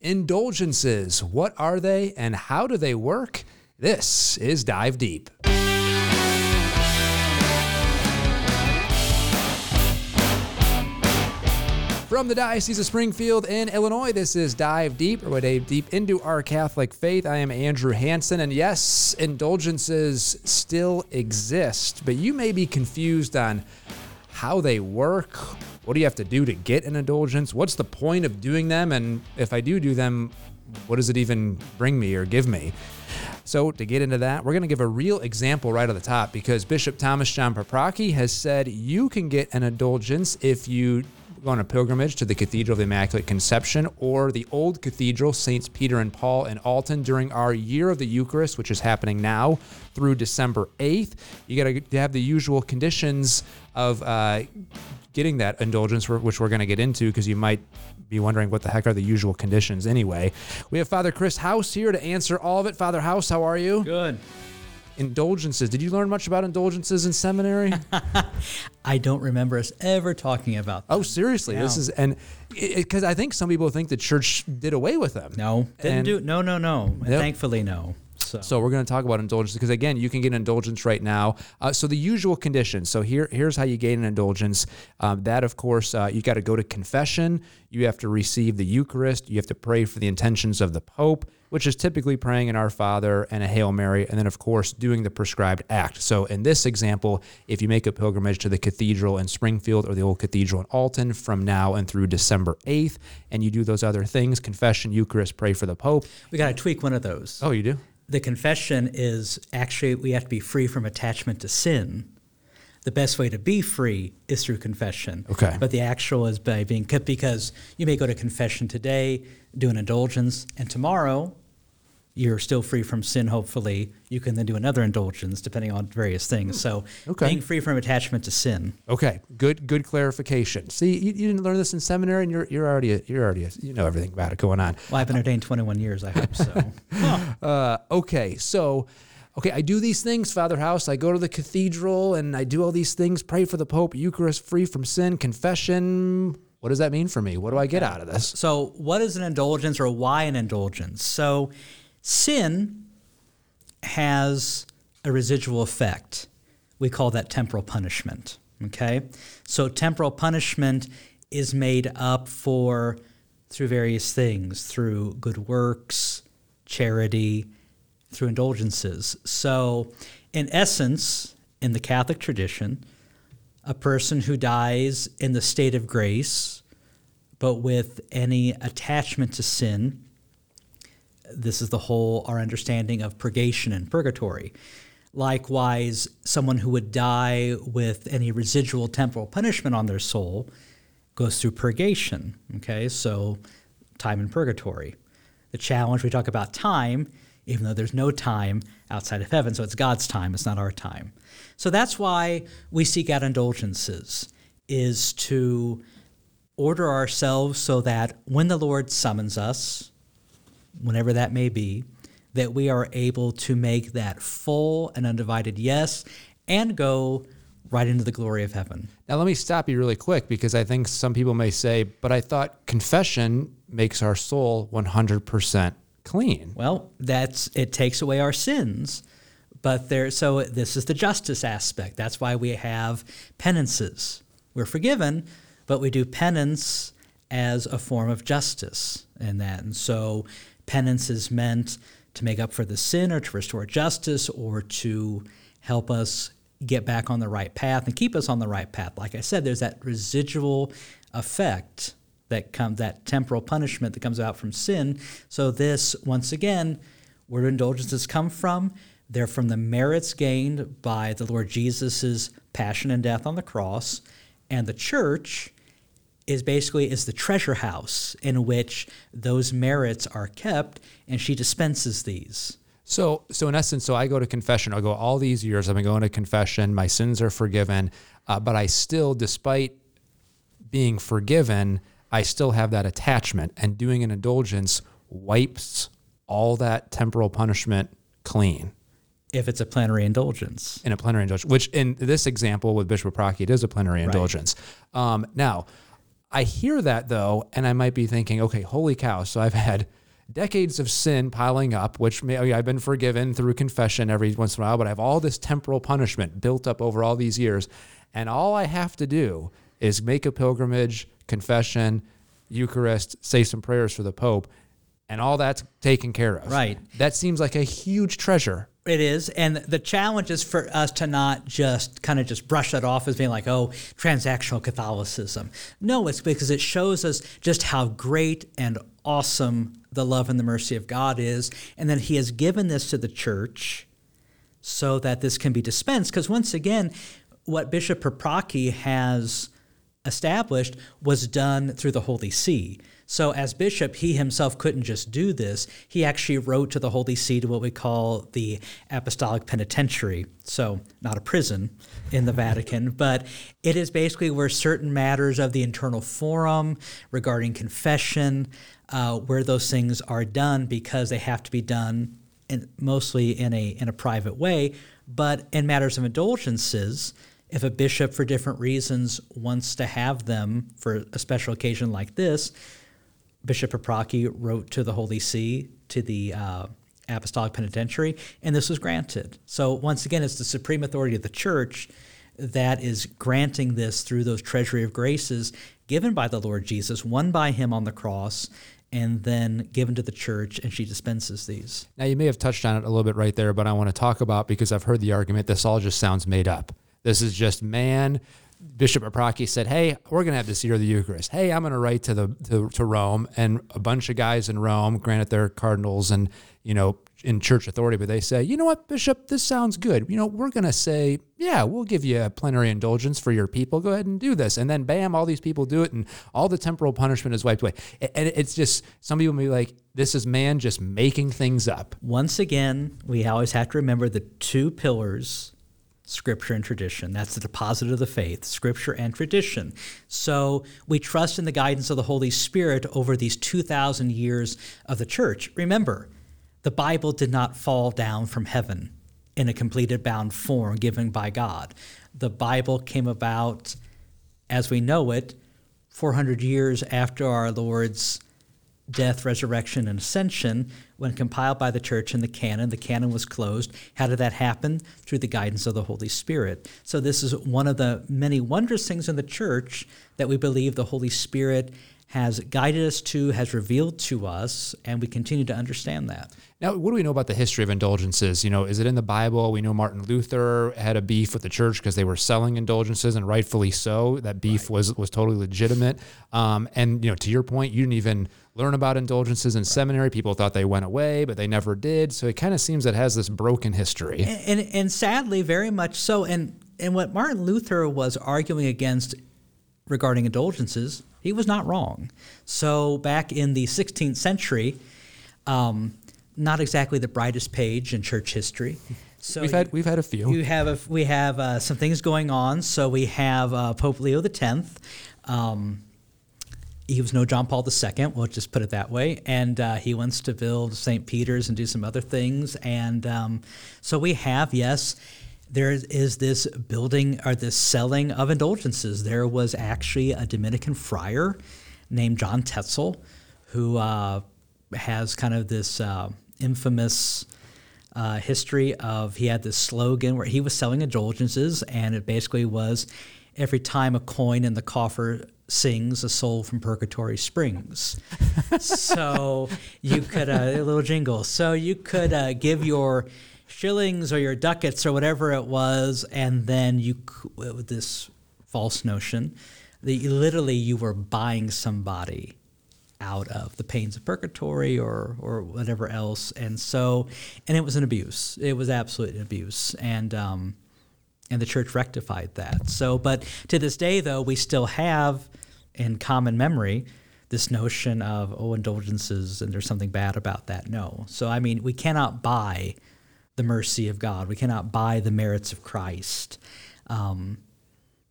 Indulgences, what are they and how do they work? This is Dive Deep. From the Diocese of Springfield in Illinois, this is Dive Deep, or we dive deep into our Catholic faith. I am Andrew Hanson, and yes, indulgences still exist, but you may be confused on how they work. What do you have to do to get an indulgence? What's the point of doing them? And if I do do them, what does it even bring me or give me? So, to get into that, we're going to give a real example right at the top because Bishop Thomas John Paprocki has said you can get an indulgence if you go on a pilgrimage to the Cathedral of the Immaculate Conception or the old cathedral, Saints Peter and Paul in Alton, during our Year of the Eucharist, which is happening now through December 8th. You got to have the usual conditions of uh, getting that indulgence, which we're going to get into because you might be wondering what the heck are the usual conditions anyway. We have Father Chris House here to answer all of it. Father House, how are you? Good indulgences. Did you learn much about indulgences in seminary? I don't remember us ever talking about. Oh, them. Oh, seriously, this is and because I think some people think the church did away with them. No, didn't and, do. No, no, no. Yep. Thankfully, no. So. so, we're going to talk about indulgence because again, you can get an indulgence right now. Uh, so the usual conditions. So here, here's how you gain an indulgence. Um, that, of course, uh, you got to go to confession. You have to receive the Eucharist. You have to pray for the intentions of the Pope which is typically praying in Our Father and a Hail Mary, and then, of course, doing the prescribed act. So, in this example, if you make a pilgrimage to the cathedral in Springfield or the old cathedral in Alton from now and through December 8th, and you do those other things confession, Eucharist, pray for the Pope. We got to tweak one of those. Oh, you do? The confession is actually we have to be free from attachment to sin the best way to be free is through confession. Okay. But the actual is by being kept because you may go to confession today, do an indulgence, and tomorrow you're still free from sin, hopefully. You can then do another indulgence depending on various things. So okay. being free from attachment to sin. Okay. Good good clarification. See, you, you didn't learn this in seminary and you're you're already a, you're already a, you know everything about it going on. Well, I've been ordained 21 years, I hope so. uh, okay. So okay, I do these things, Father House. I go to the cathedral and I do all these things, pray for the Pope, Eucharist, free from sin, confession. What does that mean for me? What do I get out of this? So, what is an indulgence or why an indulgence? So, sin has a residual effect. We call that temporal punishment. Okay? So, temporal punishment is made up for through various things through good works, charity, through indulgences. So, in essence, in the Catholic tradition, a person who dies in the state of grace, but with any attachment to sin, this is the whole our understanding of purgation and purgatory. Likewise, someone who would die with any residual temporal punishment on their soul goes through purgation. Okay, so time in purgatory. The challenge we talk about time even though there's no time outside of heaven. So it's God's time, it's not our time. So that's why we seek out indulgences, is to order ourselves so that when the Lord summons us, whenever that may be, that we are able to make that full and undivided yes and go right into the glory of heaven. Now, let me stop you really quick because I think some people may say, but I thought confession makes our soul 100% clean. Well, that's it takes away our sins. But there so this is the justice aspect. That's why we have penances. We're forgiven, but we do penance as a form of justice in that. And so penance is meant to make up for the sin or to restore justice or to help us get back on the right path and keep us on the right path. Like I said, there's that residual effect that comes, that temporal punishment that comes out from sin. So this once again, where do indulgences come from, they're from the merits gained by the Lord Jesus' passion and death on the cross, and the church is basically is the treasure house in which those merits are kept, and she dispenses these. So, so in essence, so I go to confession. I go all these years. I've been going to confession. My sins are forgiven, uh, but I still, despite being forgiven, I still have that attachment, and doing an indulgence wipes all that temporal punishment clean. If it's a plenary indulgence. In a plenary indulgence, which in this example with Bishop Paprocki, it is a plenary right. indulgence. Um, now, I hear that though, and I might be thinking, okay, holy cow. So I've had decades of sin piling up, which may, I've been forgiven through confession every once in a while, but I have all this temporal punishment built up over all these years. And all I have to do is make a pilgrimage, confession, Eucharist, say some prayers for the Pope, and all that's taken care of. Right. That seems like a huge treasure. It is, and the challenge is for us to not just kind of just brush that off as being like, oh, transactional Catholicism. No, it's because it shows us just how great and awesome the love and the mercy of God is, and that He has given this to the church so that this can be dispensed. Because once again, what Bishop Paprocki has established was done through the Holy See. So, as bishop, he himself couldn't just do this. He actually wrote to the Holy See to what we call the Apostolic Penitentiary. So, not a prison in the Vatican, but it is basically where certain matters of the internal forum regarding confession, uh, where those things are done because they have to be done in, mostly in a, in a private way. But in matters of indulgences, if a bishop, for different reasons, wants to have them for a special occasion like this, Bishop Paprocki wrote to the Holy See, to the uh, Apostolic Penitentiary, and this was granted. So, once again, it's the supreme authority of the church that is granting this through those treasury of graces given by the Lord Jesus, won by him on the cross, and then given to the church, and she dispenses these. Now, you may have touched on it a little bit right there, but I want to talk about because I've heard the argument this all just sounds made up. This is just man Bishop Paprocki said, "Hey, we're going to have this year of the Eucharist. Hey, I'm going to write to the to, to Rome, and a bunch of guys in Rome, granted they're cardinals and you know in church authority, but they say, you know what, Bishop, this sounds good. You know, we're going to say, yeah, we'll give you a plenary indulgence for your people. Go ahead and do this, and then bam, all these people do it, and all the temporal punishment is wiped away. And it's just some people may be like, this is man just making things up. Once again, we always have to remember the two pillars scripture and tradition. That's the deposit of the faith, scripture and tradition. So we trust in the guidance of the Holy Spirit over these 2,000 years of the church. Remember, the Bible did not fall down from heaven in a completed bound form given by God. The Bible came about as we know it 400 years after our Lord's death, resurrection, and ascension when compiled by the church in the canon. The canon was closed. How did that happen? Through the guidance of the Holy Spirit. So, this is one of the many wondrous things in the church that we believe the Holy Spirit has guided us to, has revealed to us, and we continue to understand that. Now, what do we know about the history of indulgences? You know, is it in the Bible? We know Martin Luther had a beef with the church because they were selling indulgences, and rightfully so. That beef right. was was totally legitimate. Um, and you know, to your point, you didn't even learn about indulgences in seminary. People thought they went away, but they never did. So it kind of seems it has this broken history. And, and, and sadly, very much so. And and what Martin Luther was arguing against regarding indulgences he was not wrong. So back in the 16th century, um, not exactly the brightest page in church history. So we've had we've had a few. You have a, we have uh, some things going on. So we have uh, Pope Leo X. Um, he was no John Paul II. We'll just put it that way. And uh, he wants to build St. Peter's and do some other things. And um, so we have yes there is this building or this selling of indulgences. There was actually a Dominican friar named John Tetzel who uh, has kind of this uh, infamous uh, history of he had this slogan where he was selling indulgences, and it basically was every time a coin in the coffer sings a soul from purgatory springs so you could uh, a little jingle so you could uh, give your shillings or your ducats or whatever it was, and then you this false notion that you, literally you were buying somebody out of the pains of purgatory or or whatever else, and so and it was an abuse. It was absolute abuse, and um, and the church rectified that. So, but to this day, though, we still have in common memory this notion of oh indulgences and there's something bad about that. No, so I mean we cannot buy the mercy of God. We cannot buy the merits of Christ. Um,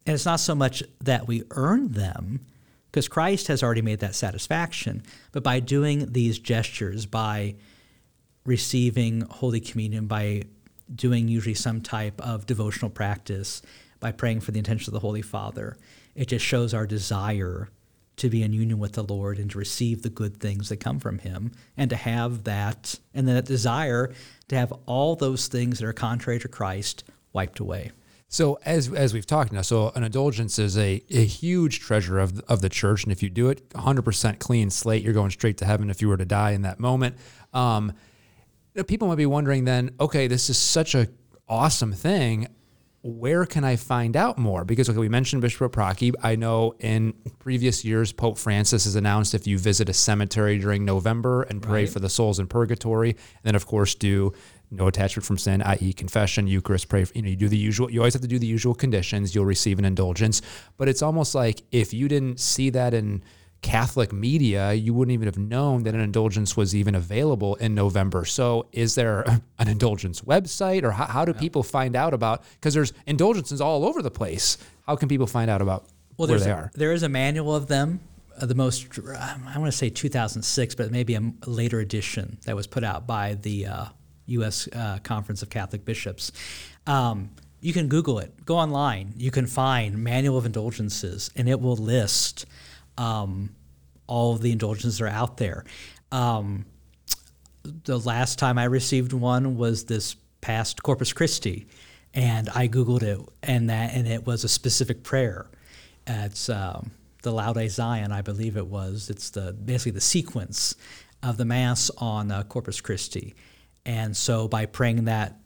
and it's not so much that we earn them, because Christ has already made that satisfaction, but by doing these gestures, by receiving Holy Communion, by doing usually some type of devotional practice, by praying for the intention of the Holy Father, it just shows our desire to be in union with the Lord and to receive the good things that come from Him, and to have that, and then that desire to have all those things that are contrary to Christ wiped away. So as as we've talked now, so an indulgence is a, a huge treasure of of the church, and if you do it 100% clean slate, you're going straight to heaven. If you were to die in that moment, um, people might be wondering then, okay, this is such a awesome thing. Where can I find out more? Because okay, we mentioned Bishop Paprocki. I know in previous years, Pope Francis has announced if you visit a cemetery during November and pray right. for the souls in purgatory, and then of course do no attachment from sin, i.e., confession, Eucharist, pray. For, you know, you do the usual. You always have to do the usual conditions. You'll receive an indulgence, but it's almost like if you didn't see that in Catholic media, you wouldn't even have known that an indulgence was even available in November. So, is there an indulgence website, or how, how do yeah. people find out about? Because there's indulgences all over the place. How can people find out about well, where they a, are? There is a manual of them. Uh, the most, I want to say 2006, but maybe a later edition that was put out by the uh, U.S. Uh, Conference of Catholic Bishops. Um, you can Google it. Go online. You can find Manual of Indulgences, and it will list um, all the indulgences are out there. Um, the last time I received one was this past Corpus Christi, and I Googled it, and that and it was a specific prayer. It's um, the Lauda Sion, I believe it was. It's the basically the sequence of the Mass on uh, Corpus Christi, and so by praying that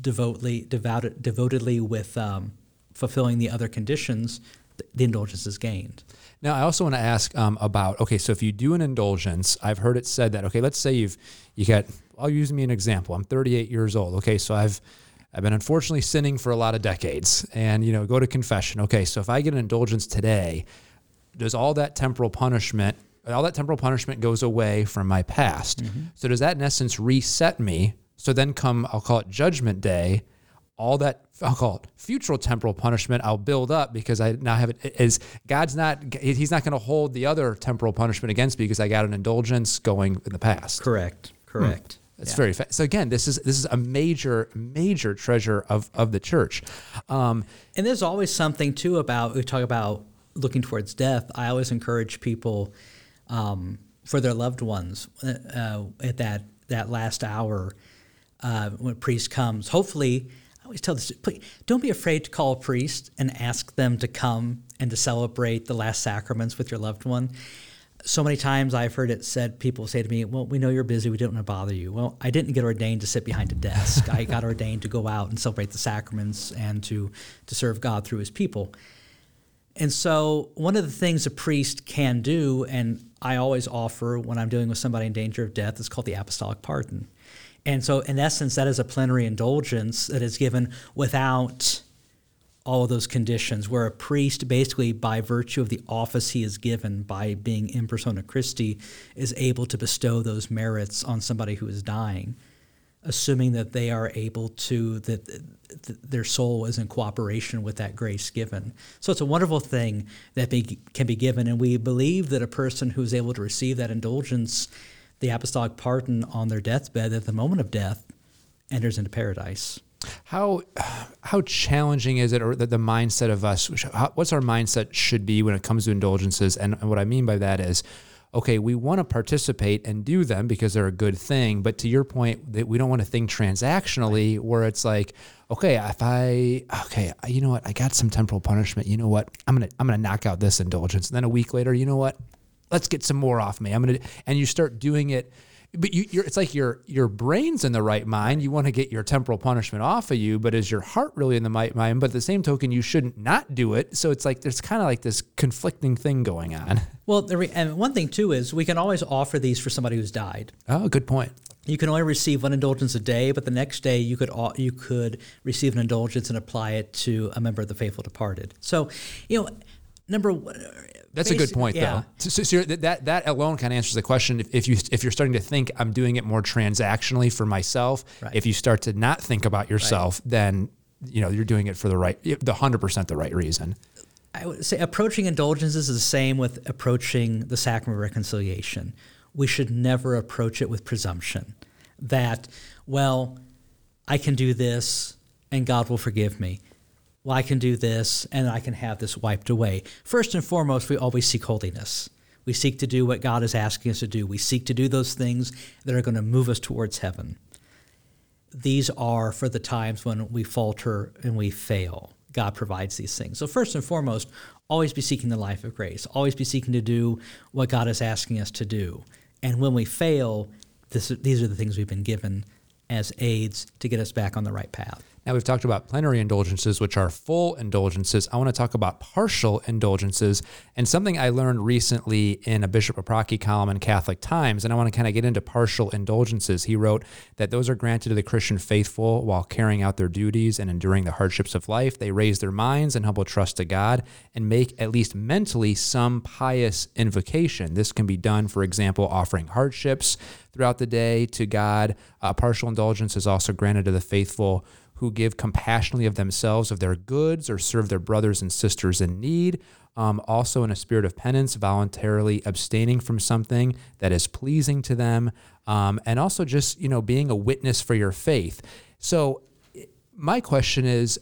devotedly, devout, devotedly with um, fulfilling the other conditions, the indulgence is gained. Now, I also want to ask um, about okay, so if you do an indulgence, I've heard it said that okay, let's say you've you got. I'll use me an example. I'm 38 years old. Okay, so I've I've been unfortunately sinning for a lot of decades, and you know, go to confession. Okay, so if I get an indulgence today, does all that temporal punishment all that temporal punishment goes away from my past. Mm-hmm. So does that in essence reset me? So then come, I'll call it judgment day. All that I'll call it future temporal punishment I'll build up because I now have it is God's not he's not going to hold the other temporal punishment against me because I got an indulgence going in the past. Correct. Correct. Hmm. It's yeah. very fa- so again. This is this is a major major treasure of of the church, um, and there's always something too about we talk about looking towards death. I always encourage people um, for their loved ones uh, at that that last hour uh, when a priest comes. Hopefully, always tell this: please, don't be afraid to call a priest and ask them to come and to celebrate the last sacraments with your loved one. So many times I've heard it said, people say to me, Well, we know you're busy, we didn't want to bother you. Well, I didn't get ordained to sit behind a desk. I got ordained to go out and celebrate the sacraments and to, to serve God through his people. And so, one of the things a priest can do, and I always offer when I'm dealing with somebody in danger of death, is called the apostolic pardon. And so, in essence, that is a plenary indulgence that is given without all of those conditions, where a priest, basically by virtue of the office he is given by being in persona Christi, is able to bestow those merits on somebody who is dying assuming that they are able to that their soul is in cooperation with that grace given. So it's a wonderful thing that be, can be given, and we believe that a person who is able to receive that indulgence, the apostolic pardon on their deathbed at the moment of death, enters into paradise. How how challenging is it, or the, the mindset of us? How, what's our mindset should be when it comes to indulgences? And, and what I mean by that is okay, we want to participate and do them because they're a good thing. But to your point, that we don't want to think transactionally where it's like, okay, if I, okay, you know what, I got some temporal punishment. You know what, I'm gonna, I'm gonna knock out this indulgence. And then a week later, you know what, let's get some more off me. I'm gonna, and you start doing it but you're. it's like your your brain's in the right mind. You want to get your temporal punishment off of you, but is your heart really in the right mind? But at the same token, you shouldn't not do it. So it's like there's kind of like this conflicting thing going on. Well, and one thing too is we can always offer these for somebody who's died. Oh, good point. You can only receive one indulgence a day, but the next day you could you could receive an indulgence and apply it to a member of the faithful departed. So, you know, number one that's a good point, yeah. though. So, so that that alone kind of answers the question. If, if you if you're starting to think I'm doing it more transactionally for myself, right. if you start to not think about yourself, right. then you know you're doing it for the right, the hundred percent the right reason. I would say approaching indulgences is the same with approaching the sacrament of reconciliation. We should never approach it with presumption that, well, I can do this and God will forgive me. Well, I can do this and I can have this wiped away. First and foremost, we always seek holiness. We seek to do what God is asking us to do. We seek to do those things that are going to move us towards heaven. These are for the times when we falter and we fail. God provides these things. So, first and foremost, always be seeking the life of grace, always be seeking to do what God is asking us to do. And when we fail, this, these are the things we've been given as aids to get us back on the right path. Now, we've talked about plenary indulgences, which are full indulgences. I want to talk about partial indulgences and something I learned recently in a Bishop Paprocki column in Catholic Times. And I want to kind of get into partial indulgences. He wrote that those are granted to the Christian faithful while carrying out their duties and enduring the hardships of life. They raise their minds and humble trust to God and make, at least mentally, some pious invocation. This can be done, for example, offering hardships throughout the day to God. A partial indulgence is also granted to the faithful who give compassionately of themselves, of their goods, or serve their brothers and sisters in need. Um, also, in a spirit of penance, voluntarily abstaining from something that is pleasing to them, um, and also just you know being a witness for your faith. So, my question is,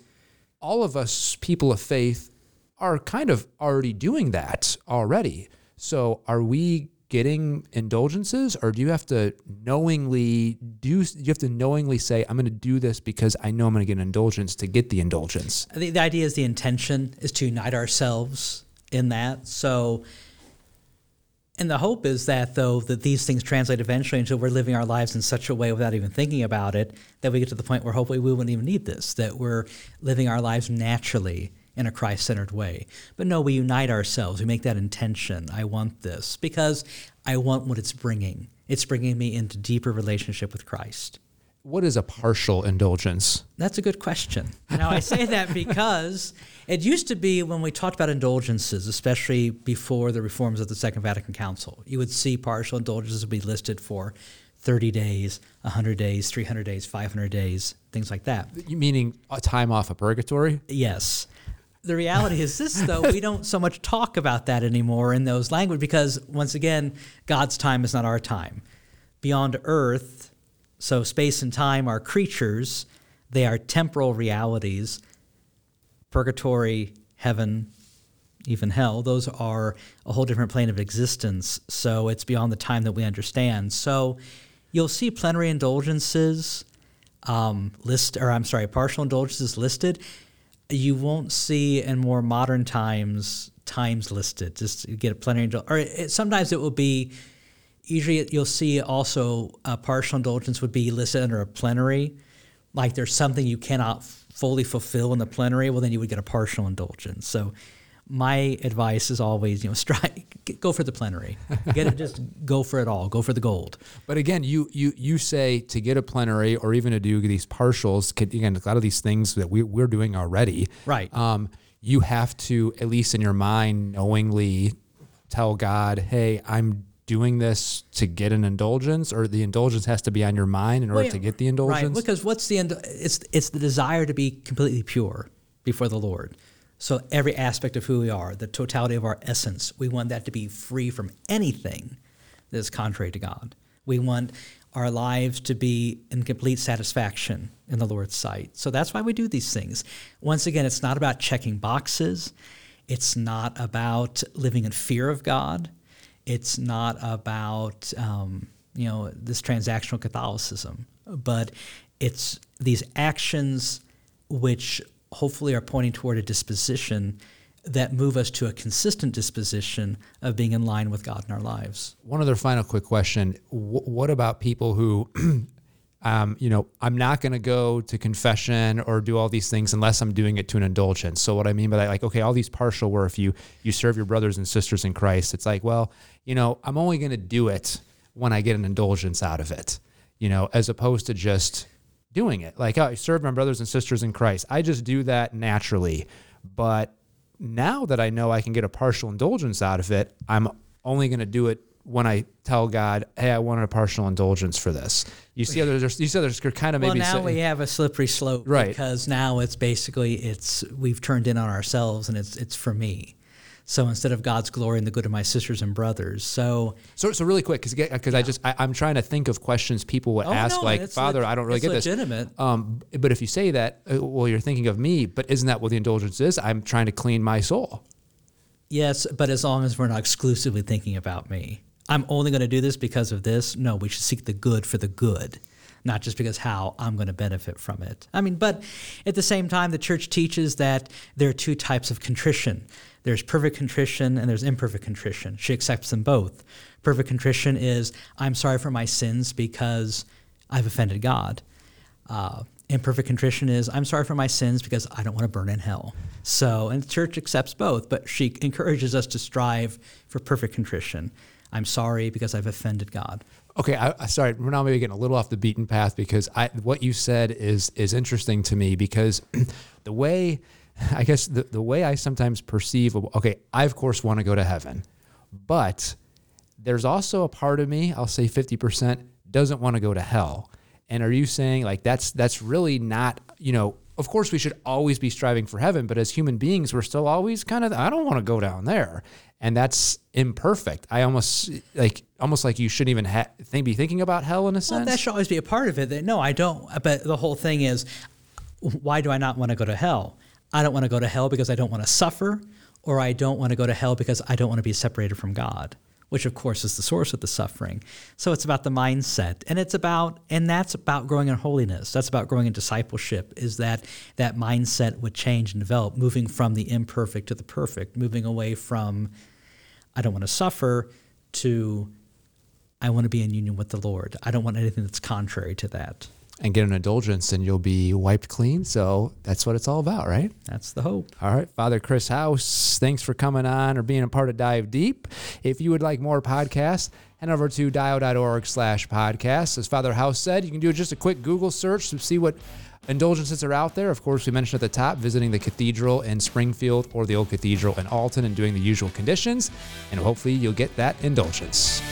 all of us people of faith are kind of already doing that already. So, are we getting indulgences or do you have to knowingly do you have to knowingly say i'm going to do this because i know i'm going to get an indulgence to get the indulgence I think the idea is the intention is to unite ourselves in that. So and the hope is that though that these things translate eventually until we're living our lives in such a way without even thinking about it that we get to the point where hopefully we wouldn't even need this that we're living our lives naturally in a Christ centered way. But no, we unite ourselves. We make that intention. I want this because I want what it's bringing. It's bringing me into deeper relationship with Christ. What is a partial indulgence? That's a good question. Now, I say that because it used to be when we talked about indulgences, especially before the reforms of the Second Vatican Council, you would see partial indulgences would be listed for 30 days, 100 days, 300 days, 500 days, things like that. You meaning a time off of purgatory? Yes the reality is this though we don't so much talk about that anymore in those language because once again god's time is not our time. Beyond earth so space and time are creatures. They are temporal realities. Purgatory heaven even hell those are a whole different plane of existence. So it's beyond the time that we understand. So you'll see plenary indulgences um, list or i'm sorry partial indulgences listed you won't see in more modern times times listed. Just get a plenary indulgence, or it, sometimes it will be. Usually, you'll see also a partial indulgence would be listed under a plenary, like there's something you cannot fully fulfill in the plenary. Well, then you would get a partial indulgence. So my advice is always, you know, strike, go for the plenary. Get it, just go for it all. Go for the gold. But again, you you you say to get a plenary or even to do these partials. Again, a lot of these things that we we're doing already. Right. Um, you have to at least in your mind knowingly tell God, "Hey, I'm doing this to get an indulgence, or the indulgence has to be on your mind in order to get the indulgence." Right. Because what's the end? It's it's the desire to be completely pure before the Lord. So every aspect of who we are, the totality of our essence, we want that to be free from anything that is contrary to God. We want our lives to be in complete satisfaction in the Lord's sight. So that's why we do these things. Once again, it's not about checking boxes. It's not about living in fear of God. It's not about um, you know this transactional Catholicism, but it's these actions which hopefully are pointing toward a disposition that move us to a consistent disposition of being in line with God in our lives. One other final quick question. W- what about people who, um, you know, I'm not going to go to confession or do all these things unless I'm doing it to an indulgence. So what I mean by that, like, okay, all these partial where if you, you serve your brothers and sisters in Christ, it's like, well, you know, I'm only going to do it when I get an indulgence out of it, you know, as opposed to just doing it. Like, oh, I serve my brothers and sisters in Christ. I just do that naturally. But now that I know I can get a partial indulgence out of it, I'm only going to do it when I tell God, "Hey, I wanted a partial indulgence for this." You see, others, you see, others kind of maybe. Well, now say, we have a slippery slope, right? Because now it's basically it's we've turned in on ourselves, and it's it's for me. So instead of God's glory and the good of my sisters and brothers. So So, so really quick, because because I just I, I'm trying to think of questions people would Oh, ask, no, like Father, leg- I don't really get this. Um, but if you say that, uh, well, you're thinking of me. But isn't that what the indulgence is? I'm trying to clean my soul. Yes, but as long as we're not exclusively thinking about me. I'm only going to do this because of this. No, we should seek the good for the good, not just because how I'm going to benefit from it. I mean, but at the same time, the church teaches that there are two types of contrition there's perfect contrition and there's imperfect contrition. She accepts them both. Perfect contrition is, I'm sorry for my sins because I've offended God. Uh, imperfect contrition is I'm sorry for my sins because I don't want to burn in hell. So, and the church accepts both, but she encourages us to strive for perfect contrition. I'm sorry because I've offended God. Okay, I, I sorry, we're now maybe getting a little off the beaten path because I what you said is is interesting to me because the way I guess the, the way I sometimes perceive okay, I of course want to go to heaven, but there's also a part of me, I'll say 50%, doesn't want to go to hell. And are you saying like that's that's really not, you know, of course we should always be striving for heaven, but as human beings, we're still always kind of I don't want to go down there. And that's imperfect. I almost like almost like you shouldn't even ha- think, be thinking about hell in a Well, sense. that should always be a part of it. That, no, I don't. But the whole thing is, why do I not want to go to hell? I don't want to go to hell because I don't want to suffer, or I don't want to go to hell because I don't want to be separated from God, which of course is the source of the suffering. So it's about the mindset, and it's about, and that's about growing in holiness. That's about growing in discipleship. Is that that mindset would change and develop, moving from the imperfect to the perfect, moving away from I don't want to suffer to I want to be in union with the Lord. I don't want anything that's contrary to that. And get an indulgence and you'll be wiped clean. So that's what it's all about, right? That's the hope. All right, Father Chris House, thanks for coming on or being a part of Dive Deep. If you would like more podcasts, head over to dio.org slash podcast. As Father House said, you can do just a quick Google search to see what indulgences are out there. Of course, we mentioned at the top visiting the cathedral in Springfield or the old cathedral in Alton and doing the usual conditions, and hopefully you'll get that indulgence.